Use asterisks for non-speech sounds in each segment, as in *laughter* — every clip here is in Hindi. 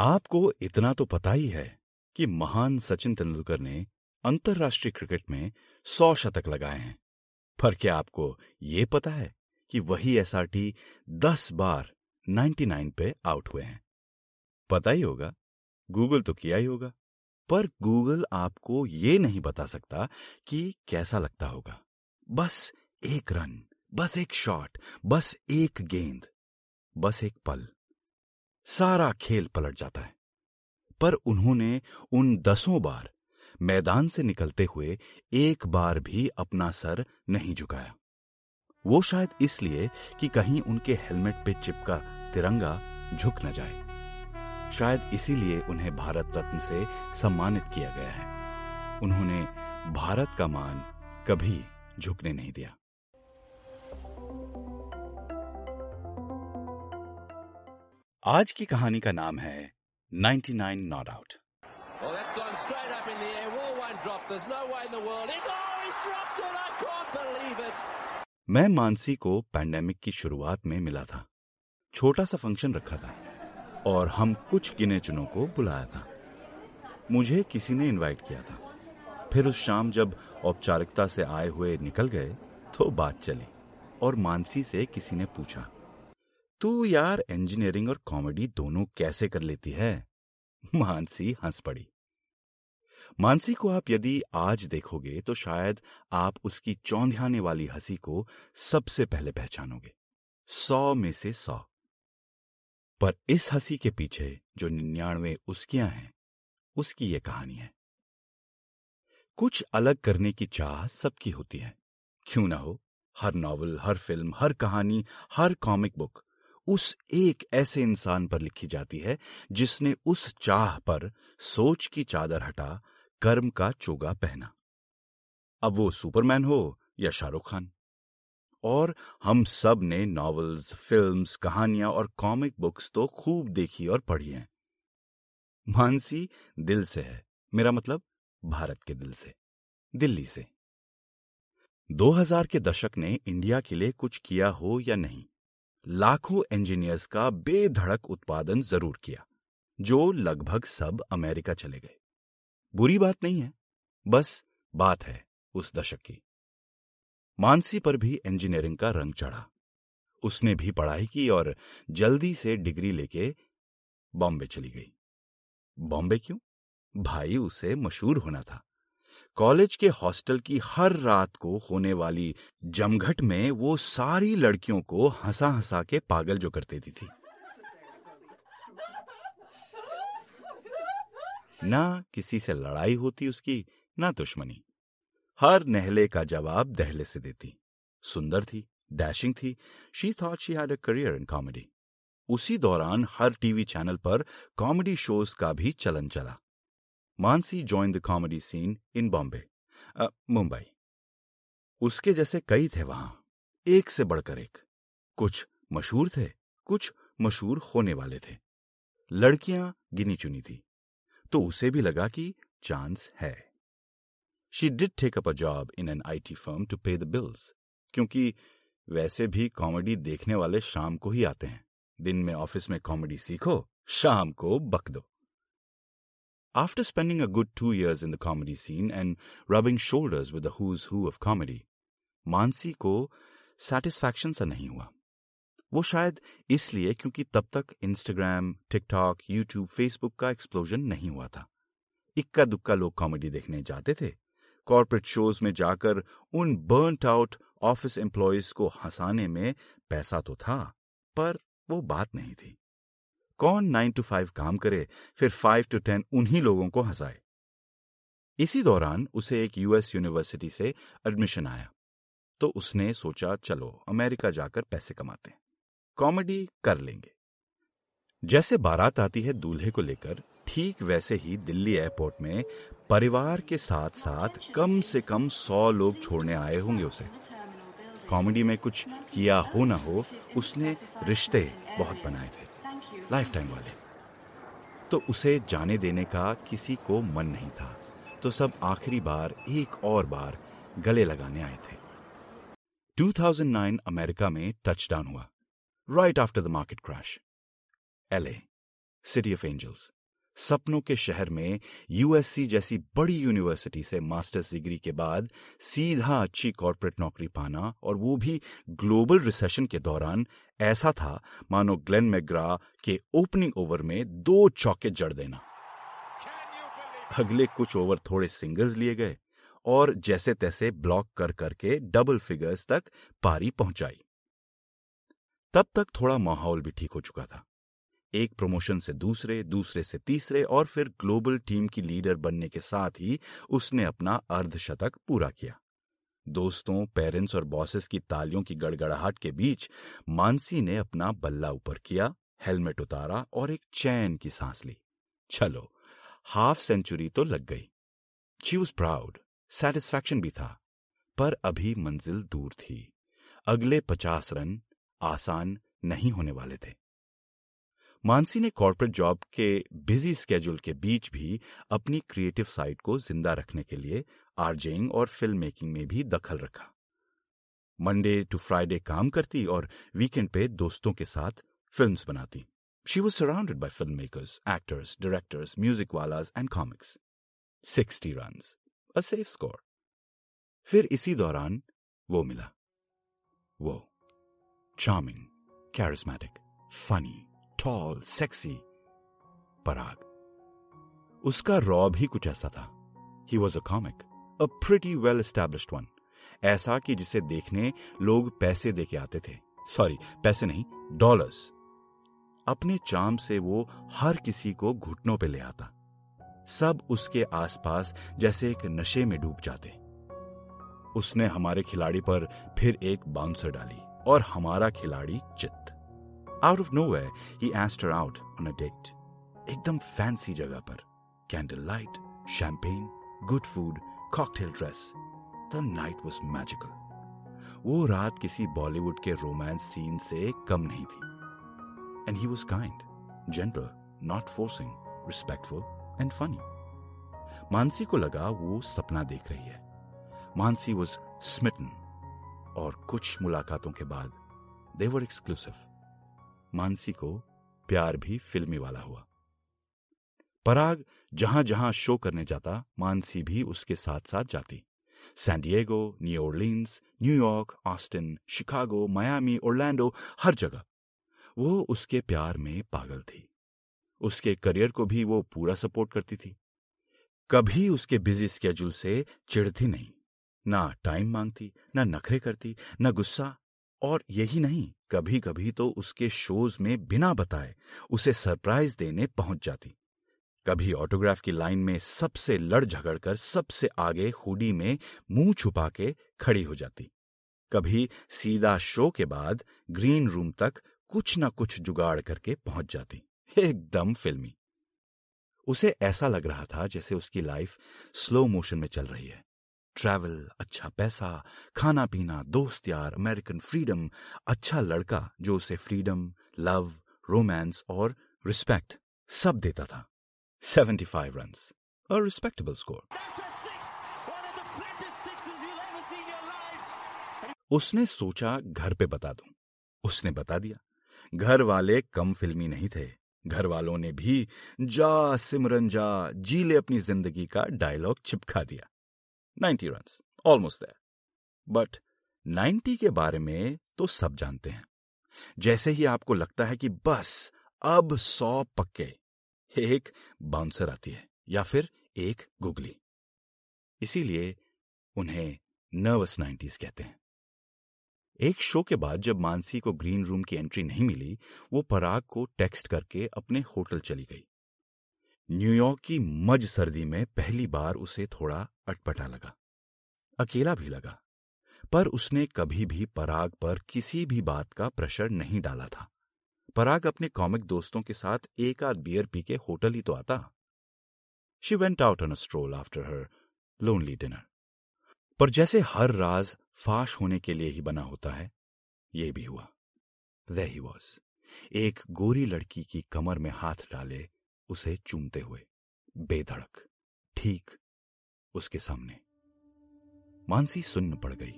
आपको इतना तो पता ही है कि महान सचिन तेंदुलकर ने अंतर्राष्ट्रीय क्रिकेट में सौ शतक लगाए हैं। पर क्या आपको ये पता है कि वही एसआरटी दस बार 99 पे आउट हुए हैं? पता ही होगा। गूगल तो किया ही होगा। पर गूगल आपको ये नहीं बता सकता कि कैसा लगता होगा। बस एक रन, बस एक शॉट, बस एक गेंद, बस एक पल। सारा खेल पलट जाता है। पर उन्होंने उन दसों बार मैदान से निकलते हुए एक बार भी अपना सर नहीं झुकाया। वो शायद इसलिए कि कहीं उनके हेलमेट पे चिपका तिरंगा झुक न जाए। शायद इसीलिए उन्हें भारत रत्न से सम्मानित किया गया है। उन्होंने भारत का मान कभी झुकने नहीं दिया। आज की कहानी का नाम है 99 not out Well, that's gone straight up in the air. Wall won't drop. There's no way in the world. It's, oh, he's dropped it. I can't believe it. मैं मानसी को पैंडेमिक की शुरुआत में मिला था छोटा सा फ़ंक्शन रखा था और हम कुछ गिने चुनों को बुलाया था मुझे किसी ने इनवाइट किया था फिर उस शाम जब औपचारिकता से आए हुए निकल गए तो बात चली और मानसी से किसी ने पूछा तू यार इंजीनियरिंग और कॉमेडी दोनों कैसे कर लेती है? मानसी हंस पड़ी। मानसी को आप यदि आज देखोगे तो शायद आप उसकी चौंधियाने वाली हँसी को सबसे पहले पहचानोगे। सौ में से सौ। पर इस हँसी के पीछे जो निन्यानवे उसकियाँ हैं, उसकी ये कहानी है। कुछ अलग करने की चाह सबकी होती है। क्यों ना हो? हर नॉवल, हर फ़िल्म, हर कहानी, हर कॉमिक बुक उस एक ऐसे इंसान पर लिखी जाती है, जिसने उस चाह पर सोच की चादर हटा, कर्म का चोगा पहना। अब वो सुपरमैन हो या शाहरुख खान। और हम सबने नॉवेल्स, फिल्म्स, कहानियाँ और कॉमिक बुक्स तो खूब देखी और पढ़ी हैं। मानसी दिल से है। मेरा मतलब भारत के दिल से। दिल्ली से। 2000 के दशक ने इंडिया के लिए कुछ किया हो या नहीं? लाखों इंजीनियर्स का बेधड़क उत्पादन ज़रूर किया, जो लगभग सब अमेरिका चले गए। बुरी बात नहीं है, बस बात है उस दशक की। मानसी पर भी इंजीनियरिंग का रंग चढ़ा। उसने भी पढ़ाई की और जल्दी से डिग्री लेके बॉम्बे चली गई। बॉम्बे क्यों? भाई उसे मशहूर होना था। कॉलेज के हॉस्टल की हर रात को होने वाली जमघट में वो सारी लड़कियों को हंसा हंसा के पागल जो कर देती थी। ना किसी से लड़ाई होती उसकी, ना दुश्मनी। हर नहले का जवाब दहले से देती। सुंदर थी, डैशिंग थी। She thought she had a career in comedy उसी दौरान हर टीवी चैनल पर कॉमेडी शोज़ का भी चलन चला। Mansi join the comedy scene in Bombay Mumbai. उसके जैसे कई थे वहाँ, एक से बढ़कर एक। कुछ मशहूर थे, कुछ मशहूर होने वाले थे। लड़कियाँ गिनी चुनी थी तो उसे भी लगा कि चांस है। She did take up a job in an IT firm to pay the bills क्योंकि वैसे भी कॉमेडी देखने वाले शाम को ही आते हैं। दिन में ऑफ़िस में कॉमेडी सीखो, शाम को बक दो। After spending a good two years in the comedy scene and rubbing shoulders with the who's who of comedy, Mansi को सेटिस्फैक्शन सा नहीं हुआ वो शायद इसलिए क्योंकि तब तक इंस्टाग्राम टिकटॉक यूट्यूब फेसबुक का एक्सप्लोजन नहीं हुआ था इक्का दुक्का लोग कॉमेडी देखने जाते थे कॉरपोरेट शोज़ में जाकर उन बर्नट आउट ऑफ़िस एम्प्लॉयज़ को हंसाने में पैसा तो था पर वो बात नहीं थी कौन नाइन टू फाइव काम करे, फिर फाइव टू टेन उन्हीं लोगों को हंसाए। इसी दौरान उसे एक यूएस यूनिवर्सिटी से एडमिशन आया। तो उसने सोचा, चलो, अमेरिका जाकर पैसे कमाते हैं। कॉमेडी कर लेंगे। जैसे बारात आती है दूल्हे को लेकर, ठीक वैसे ही दिल्ली एयरपोर्ट में परिवार के साथ साथ कम से कम सौ लोग छोड़ने आए होंगे उसे। कॉमेडी में कुछ किया हो ना हो, उसने रिश्ते बहुत बनाए थे। लाइफ टाइम वाले। तो उसे जाने देने का किसी को मन नहीं था। तो सब आखिरी बार, एक और बार गले लगाने आए थे। 2009 अमेरिका में टचडाउन हुआ। Right after the market crash LA city of angels सपनों के शहर में यूएससी जैसी बड़ी यूनिवर्सिटी से मास्टर्स डिग्री के बाद सीधा अच्छी कॉरपोरेट नौकरी पाना और वो भी ग्लोबल रिसेशन के दौरान, ऐसा था मानो ग्लेन मैग्रा के ओपनिंग ओवर में दो चौके जड़ देना। अगले कुछ ओवर थोड़े सिंगल्स लिए गए और जैसे तैसे ब्लॉक कर करके डबल फिगर्स तक पारी पहुंचाई। तब तक थोड़ा माहौल भी ठीक हो चुका था। एक प्रमोशन से दूसरे दूसरे से तीसरे और फिर ग्लोबल टीम की लीडर बनने के साथ ही उसने अपना अर्धशतक पूरा किया। दोस्तों, पेरेंट्स और बॉसेस की तालियों की गड़गड़ाहट के बीच मानसी ने अपना बल्ला ऊपर किया, हेलमेट उतारा और एक चैन की सांस ली। चलो, हाफ़ सेंचुरी तो लग गई। शी वॉज़ प्राउड सेटिस्फैक्शन भी था, पर अभी मंजिल दूर थी। अगले पचास रन आसान नहीं होने वाले थे। मानसी ने कॉरपोरेट जॉब के बिज़ी स्केड्यूल के बीच भी अपनी क्रिएटिव साइड को ज़िंदा रखने के लिए आर्जेइंग और फ़िल्म मेकिंग में भी दखल रखा। मंडे टू फ्राइडे काम करती और वीकेंड पे दोस्तों के साथ फिल्म्स बनाती। She was surrounded by film makers actors directors music वालाज and comics sixty run a safe score फिर इसी दौरान वो मिला। वो charming charismatic funny tall sexy Parag उसका रॉ भी कुछ ऐसा था। He was a comic a pretty well established one ऐसा कि जिसे देखने लोग पैसे दे के आते थे। सॉरी पैसे नहीं डॉलर्स अपने चाम से वो हर किसी को घुटनों पे ले आता। सब उसके आसपास जैसे एक नशे में डूब जाते। उसने हमारे खिलाड़ी पर फिर एक बाउंसर डाली और हमारा खिलाड़ी चित्त। Out of no way he asked her out on a date एकदम फैंसी जगह पर. Candle light champagne good food cocktail dress the night was magical वो रात किसी बॉलीवुड के रोमांस सीन से कम नहीं थी. And he was kind gentle not forcing respectful and funny Mansi को लगा वो सपना देख रही है. मानसी वॉज़ स्मिटन और कुछ मुलाकातों के बाद देवर एक्सक्लूसिव मानसी को प्यार भी फिल्मी वाला हुआ। पराग जहाँ जहाँ शो करने जाता, मानसी भी उसके साथ साथ जाती San Diego New New York Austin Chicago Miami Orlando हर जगह। वो उसके प्यार में पागल थी। उसके करियर को भी वो पूरा सपोर्ट करती थी। कभी उसके बिज़ी स्केड्यूल से चिढ़ती नहीं। ना टाइम मांगती, ना नखरे करती, ना गुस्सा और यही नहीं कभी कभी तो उसके शोज़ में बिना बताए उसे सरप्राइज़ देने पहुँच जाती। कभी ऑटोग्राफ की लाइन में सबसे लड़ झगड़ कर सबसे आगे हुडी में मुँह छुपा के खड़ी हो जाती। कभी सीधा शो के बाद ग्रीन रूम तक कुछ ना कुछ जुगाड़ करके पहुँच जाती। एकदम फिल्मी। उसे ऐसा लग रहा था जैसे उसकी लाइफ स्लो मोशन में चल रही है। ट्रैवल अच्छा पैसा, खाना पीना, दोस्त यार अमेरिकन फ्रीडम अच्छा लड़का, जो उसे फ्रीडम लव रोमांस और रिस्पेक्ट सब देता था। 75 रन अ रिस्पेक्टेबल स्कोर उसने सोचा, घर पे बता दूँ। उसने बता दिया, घर वाले कम फिल्मी नहीं थे। घर वालों ने भी जा सिमरन जा, जी ले अपनी ज़िंदगी का डायलॉग चिपका दिया। 90 रन ऑलमोस्ट देयर बट 90 के बारे में तो सब जानते हैं। जैसे ही आपको लगता है कि बस, अब सौ पक्के, एक बाउंसर आती है, या फिर एक गुगली इसीलिए उन्हें नर्वस नाइन्टीज कहते हैं। एक शो के बाद जब मानसी को ग्रीन रूम की एंट्री नहीं मिली, वो पराग को टेक्स्ट करके अपने होटल चली गई। न्यूयॉर्क की मज सर्दी में पहली बार उसे थोड़ा अटपटा लगा। अकेला भी लगा, पर उसने कभी भी पराग पर किसी भी बात का प्रेशर नहीं डाला था। पराग अपने कॉमिक दोस्तों के साथ एक आध बियर पी के होटल ही तो आता। She went out on a stroll after her lonely dinner पर जैसे हर राज फाश होने के लिए ही बना होता है, ये भी हुआ। वे ही वॉज़ एक गोरी लड़की की कमर में हाथ डाले उसे चूमते हुए, बेधड़क, ठीक उसके सामने। मानसी सुन्न पड़ गई।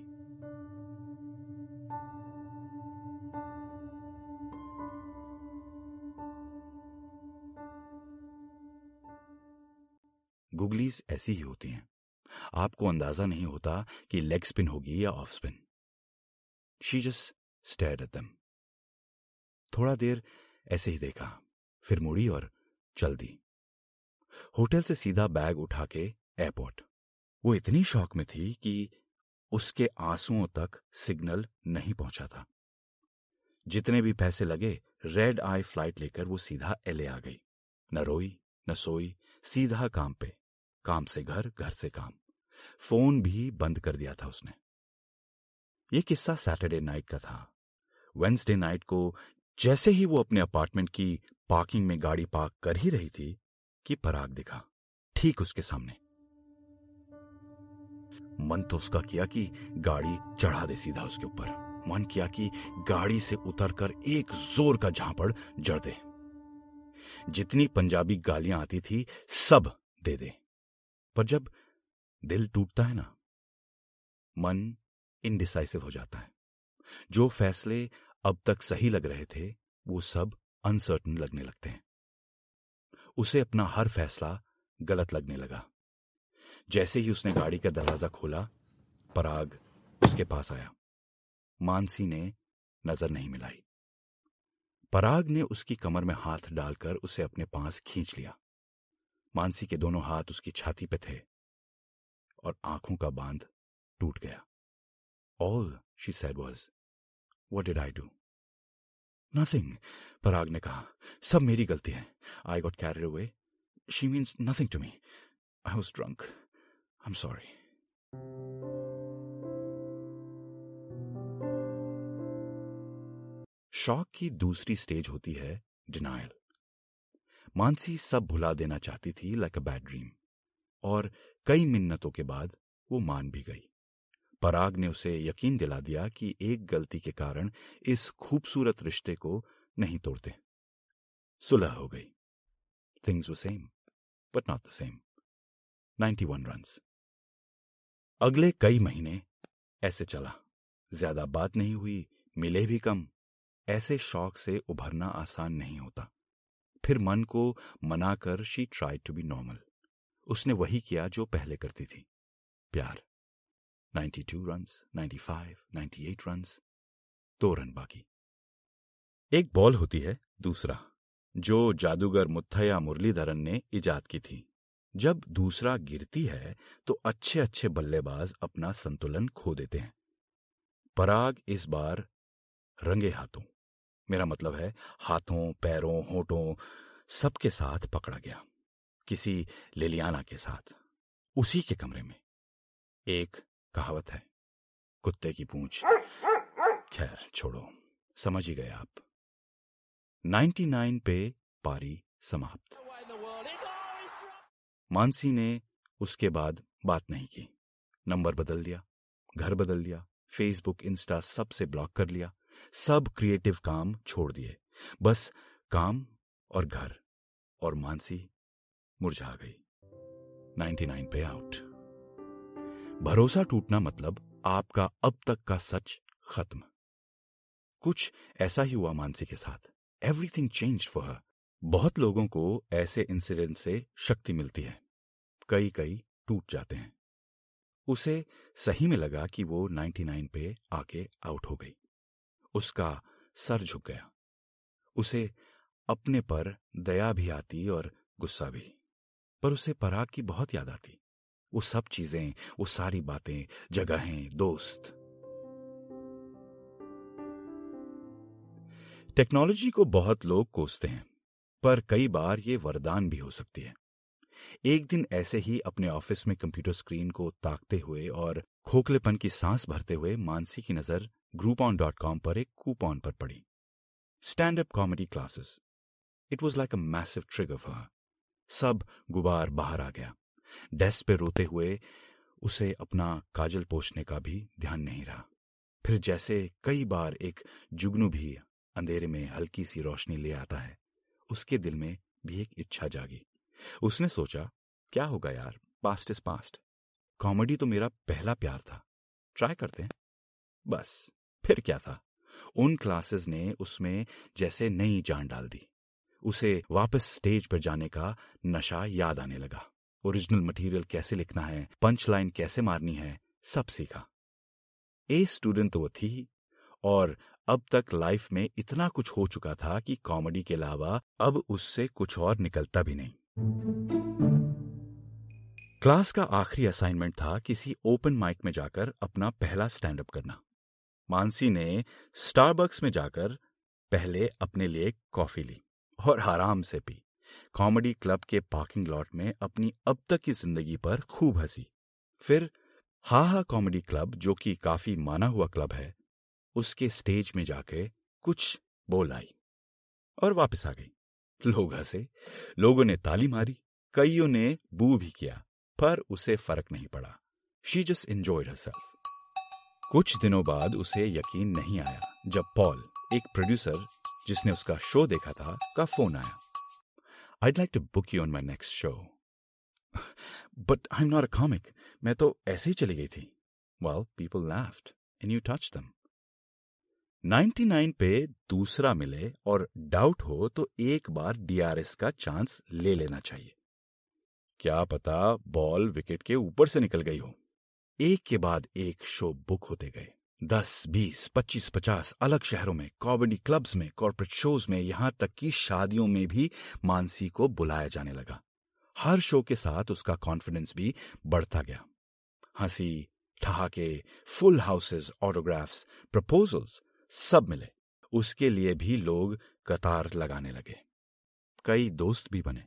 गुगलीज ऐसी ही होती हैं। आपको अंदाज़ा नहीं होता कि लेग स्पिन होगी या off spin she just stare at them थोड़ा देर ऐसे ही देखा, फिर मुड़ी और चल दी होटल से सीधा बैग उठा के एयरपोर्ट। वो इतनी शौक में थी कि उसके आंसुओं तक सिग्नल नहीं पहुँचा था। जितने भी पैसे लगे, रेड आई फ़्लाइट लेकर वो सीधा एले आ गई। न रोई, न सोई, सीधा काम पे। काम से घर घर से काम। फ़ोन भी बंद कर दिया था उसने। ये किस्सा सैटरडे नाइट का था। वेंसडे नाइट को जैसे ही वो अपने अपार्टमेंट की पार्किंग में गाड़ी पार्क कर ही रही थी कि पराग दिखा, ठीक उसके सामने। मन तो उसका किया कि गाड़ी चढ़ा दे सीधा उसके ऊपर। मन किया कि गाड़ी से उतरकर एक ज़ोर का झापड़ जड़ दे। जितनी पंजाबी गालियाँ आती थी, सब दे दे। पर जब दिल टूटता है ना, मन इनडिसाइसिव हो जाता है। जो फैसले अब तक सही लग रहे थे, वो सब अनसर्टन लगने लगते हैं। उसे अपना हर फैसला गलत लगने लगा। जैसे ही उसने गाड़ी का दरवाज़ा खोला, पराग उसके पास आया। मानसी ने नज़र नहीं मिलाई। पराग ने उसकी कमर में हाथ डालकर उसे अपने पास खींच लिया। मानसी के दोनों हाथ उसकी छाती पे थे और आँखों का बाँध टूट गया। All she said was what did I do nothing Parag ने कहा। सब मेरी गलती है। I got carried away she means nothing to me I was drunk I am sorry शौक की दूसरी स्टेज होती है डिनायल मानसी सब भुला देना चाहती थी लाइक अ बैड ड्रीम और कई मिन्नतों के बाद वो मान भी गई। पराग ने उसे यकीन दिला दिया कि एक गलती के कारण इस खूबसूरत रिश्ते को नहीं तोड़ते। सुलह हो गई। थिंग्स वो same but not the same 91 runs अगले कई महीने ऐसे चला। ज़्यादा बात नहीं हुई, मिले भी कम। ऐसे शौक से उभरना आसान नहीं होता। फिर मन को मनाकर she try to be normal उसने वही किया जो पहले करती थी। प्यार। 92 रन्स 95, 98 रन्स दो रन बाकी। एक बॉल होती है दूसरा जो जादूगर मुथैया मुरलीधरन ने इजाद की थी। जब दूसरा गिरती है तो अच्छे अच्छे बल्लेबाज अपना संतुलन खो देते हैं। पराग इस बार रंगे हाथों। मेरा मतलब है हाथों पैरों होठों सबके साथ पकड़ा गया। किसी लिलियाना के साथ उसी के कमरे में। एक कहावत है, कुत्ते की पूंछ। खैर, छोड़ो, समझ ही गए आप। 99 पे पारी समाप्त। मानसी ने उसके बाद बात नहीं की। नंबर बदल दिया, घर बदल लिया फेसबुक, इंस्टा सबसे ब्लॉक कर लिया। सब क्रिएटिव काम छोड़ दिए। बस काम और घर और मानसी मुरझा गई। 99 पे आउट। भरोसा टूटना मतलब आपका अब तक का सच खत्म। कुछ ऐसा ही हुआ मानसी के साथ। एवरीथिंग चेंज फॉर हर बहुत लोगों को ऐसे इंसिडेंट से शक्ति मिलती है। कई कई टूट जाते हैं। उसे सही में लगा कि वो 99 पे आके आउट हो गई। उसका सर झुक गया। उसे अपने पर दया भी आती और गुस्सा भी। पर उसे पराग की बहुत याद आती। वो सब चीज़ें, वो सारी बातें, जगहें दोस्त। टेक्नोलॉजी को बहुत लोग कोसते हैं, पर कई बार ये वरदान भी हो सकती है। एक दिन ऐसे ही अपने ऑफ़िस में कंप्यूटर स्क्रीन को ताकते हुए और खोखलेपन की सांस भरते हुए मानसी की नज़र ग्रुपॉन डॉट कॉम पर एक कूपन पर पड़ी। Stand up comedy classes it was like a massive trigger for सब गुबार बाहर आ गया। डेस्क पे रोते हुए उसे अपना काजल पोछने का भी ध्यान नहीं रहा। फिर जैसे कई बार एक जुगनू भी अंधेरे में हल्की सी रोशनी ले आता है, उसके दिल में भी एक इच्छा जागी। उसने सोचा, क्या होगा यार, पास्ट इज़ पास्ट। कॉमेडी तो मेरा पहला प्यार था। ट्राई करते हैं। बस, फिर क्या था? उन क्लासेस ने उसमें जैसे नई जान डाल दी। उसे वापस स्टेज पर जाने का नशा याद आने लगा। ओरिजिनल मटेरियल कैसे लिखना है पंच लाइन कैसे मारनी है, सब सीखा। ए स्टूडेंट तो वो थी और अब तक लाइफ में इतना कुछ हो चुका था कि कॉमेडी के अलावा अब उससे कुछ और निकलता भी नहीं। क्लास का आखिरी असाइनमेंट था किसी ओपन माइक में जाकर अपना पहला स्टैंड अप करना। मानसी ने स्टारबक्स में जाकर पहले अपने लिए कॉफ़ी ली और आराम से पी। कॉमेडी क्लब के पार्किंग लॉट में अपनी अब तक की ज़िंदगी पर खूब हँसी। फिर हा हा कॉमेडी क्लब, जो कि काफ़ी माना हुआ क्लब है, उसके स्टेज में जाके कुछ बोल आई और वापस आ गई। लोग हंसे, लोगों ने ताली मारी, कईयों ने बू भी किया, पर उसे फ़र्क नहीं पड़ा। शी जस्ट एंजॉयड हरसेल्फ कुछ दिनों बाद उसे यकीन नहीं आया, जब पॉल एक प्रोड्यूसर जिसने उसका शो देखा था, का फ़ोन आया। I'd like to book you on my next show. *laughs* But I'm not a comic. मैं तो ऐसे ही चली गई थी. Well, people laughed and you touched them. 99 पे दूसरा मिले और डाउट हो तो एक बार डीआरएस का चांस ले लेना चाहिए क्या पता बॉल विकेट के ऊपर से निकल गई हो एक के बाद एक शो बुक होते गए दस, बीस, पच्चीस, पचास अलग शहरों में कॉमेडी क्लब्स में कॉर्पोरेट शोज़ में, यहाँ तक कि शादियों में भी मानसी को बुलाया जाने लगा। हर शो के साथ उसका कॉन्फिडेंस भी बढ़ता गया। हँसी, ठहाके फुल हाउसेस ऑटोग्राफ्स प्रपोजल्स सब मिले। उसके लिए भी लोग कतार लगाने लगे। कई दोस्त भी बने।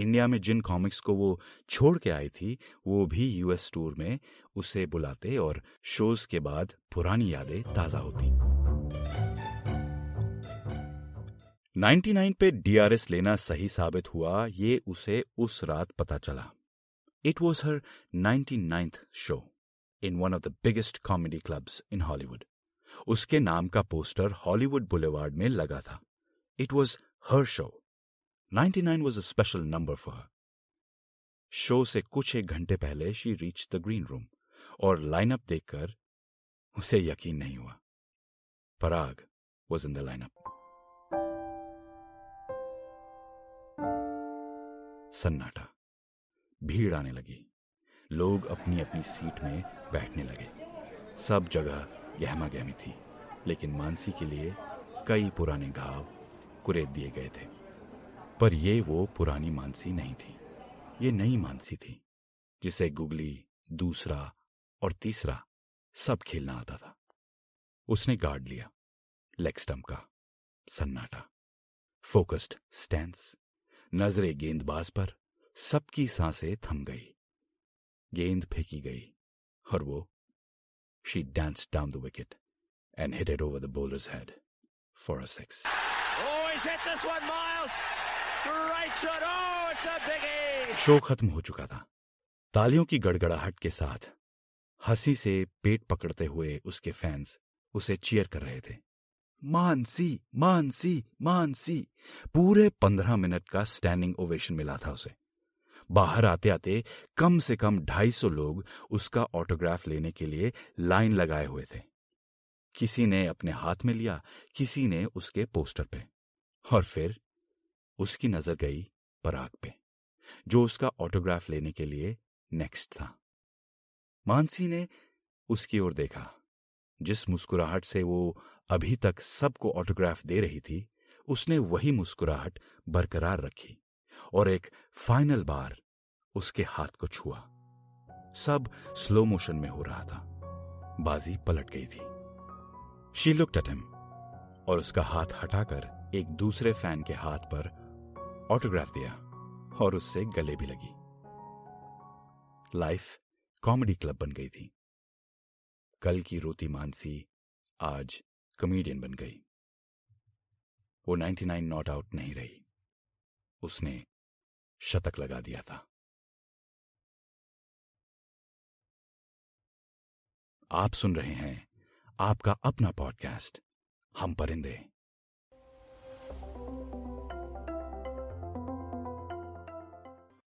इंडिया में जिन कॉमिक्स को वो छोड़ के आई थी, वो भी यूएस टूर में उसे बुलाते और शोज़ के बाद पुरानी यादें ताज़ा होती। 99 पे डीआरएस लेना सही साबित हुआ, ये उसे उस रात पता चला। It was her ninety show in one of the biggest comedy clubs in Hollywood उसके नाम का पोस्टर हॉलीवुड बुलेवार्ड में लगा था। It was her show 99 was a special number for her. Show से कुछ एक घंटे पहले she reach the green room और लाइनअप देखकर उसे यकीन नहीं हुआ। Parag was in the lineup सन्नाटा। भीड़ आने लगी। लोग अपनी अपनी सीट में बैठने लगे। सब जगह गहमा गहमी थी, लेकिन मानसी के लिए कई पुराने घाव कुरेद दिए गए थे। पर ये वो पुरानी मानसी नहीं थी। ये नई मानसी थी जिसे गुगली दूसरा और तीसरा सब खेलना आता था। उसने गार्ड लिया लेग स्टम्प का सन्नाटा। फोकस्ड स्टैंड नजरे गेंदबाज पर सबकी साँसें थम गई। गेंद फेंकी गई और वो she dance down the wicket and hit it over the bowler's head for a six Oh, he's hit this one, Miles. Shot. Oh. Show खत्म हो चुका था। तालियों की गड़गड़ाहट के साथ हँसी से पेट पकड़ते हुए उसके फैंस उसे चीयर कर रहे थे। मानसी मानसी मानसी। पूरे पंद्रह मिनट का स्टैंडिंग ओवेशन मिला था उसे। बाहर आते आते कम से कम ढाई सौ लोग उसका ऑटोग्राफ लेने के लिए लाइन लगाए हुए थे। किसी ने अपने हाथ में लिया, किसी ने उसके पोस्टर पे। और फिर उसकी नज़र गई पराग पे, जो उसका ऑटोग्राफ लेने के लिए नेक्स्ट था। मानसी ने उसकी ओर देखा, जिस मुस्कुराहट से वो अभी तक सबको ऑटोग्राफ दे रही थी, उसने वही मुस्कुराहट बरकरार रखी और एक फाइनल बार उसके हाथ को छुआ। सब स्लो मोशन में हो रहा था। बाजी पलट गई थी। शी लुक्ड एट और उसका हाथ हटाकर एक दूसरे फ़ैन के हाथ पर ऑटोग्राफ दिया और उससे गले भी लगी। लाइफ कॉमेडी क्लब बन गई थी। कल की रोती मानसी आज कॉमेडियन बन गई। वो 99 नॉट आउट नहीं रही। उसने शतक लगा दिया था। आप सुन रहे हैं आपका अपना पॉडकास्ट हम परिंदे।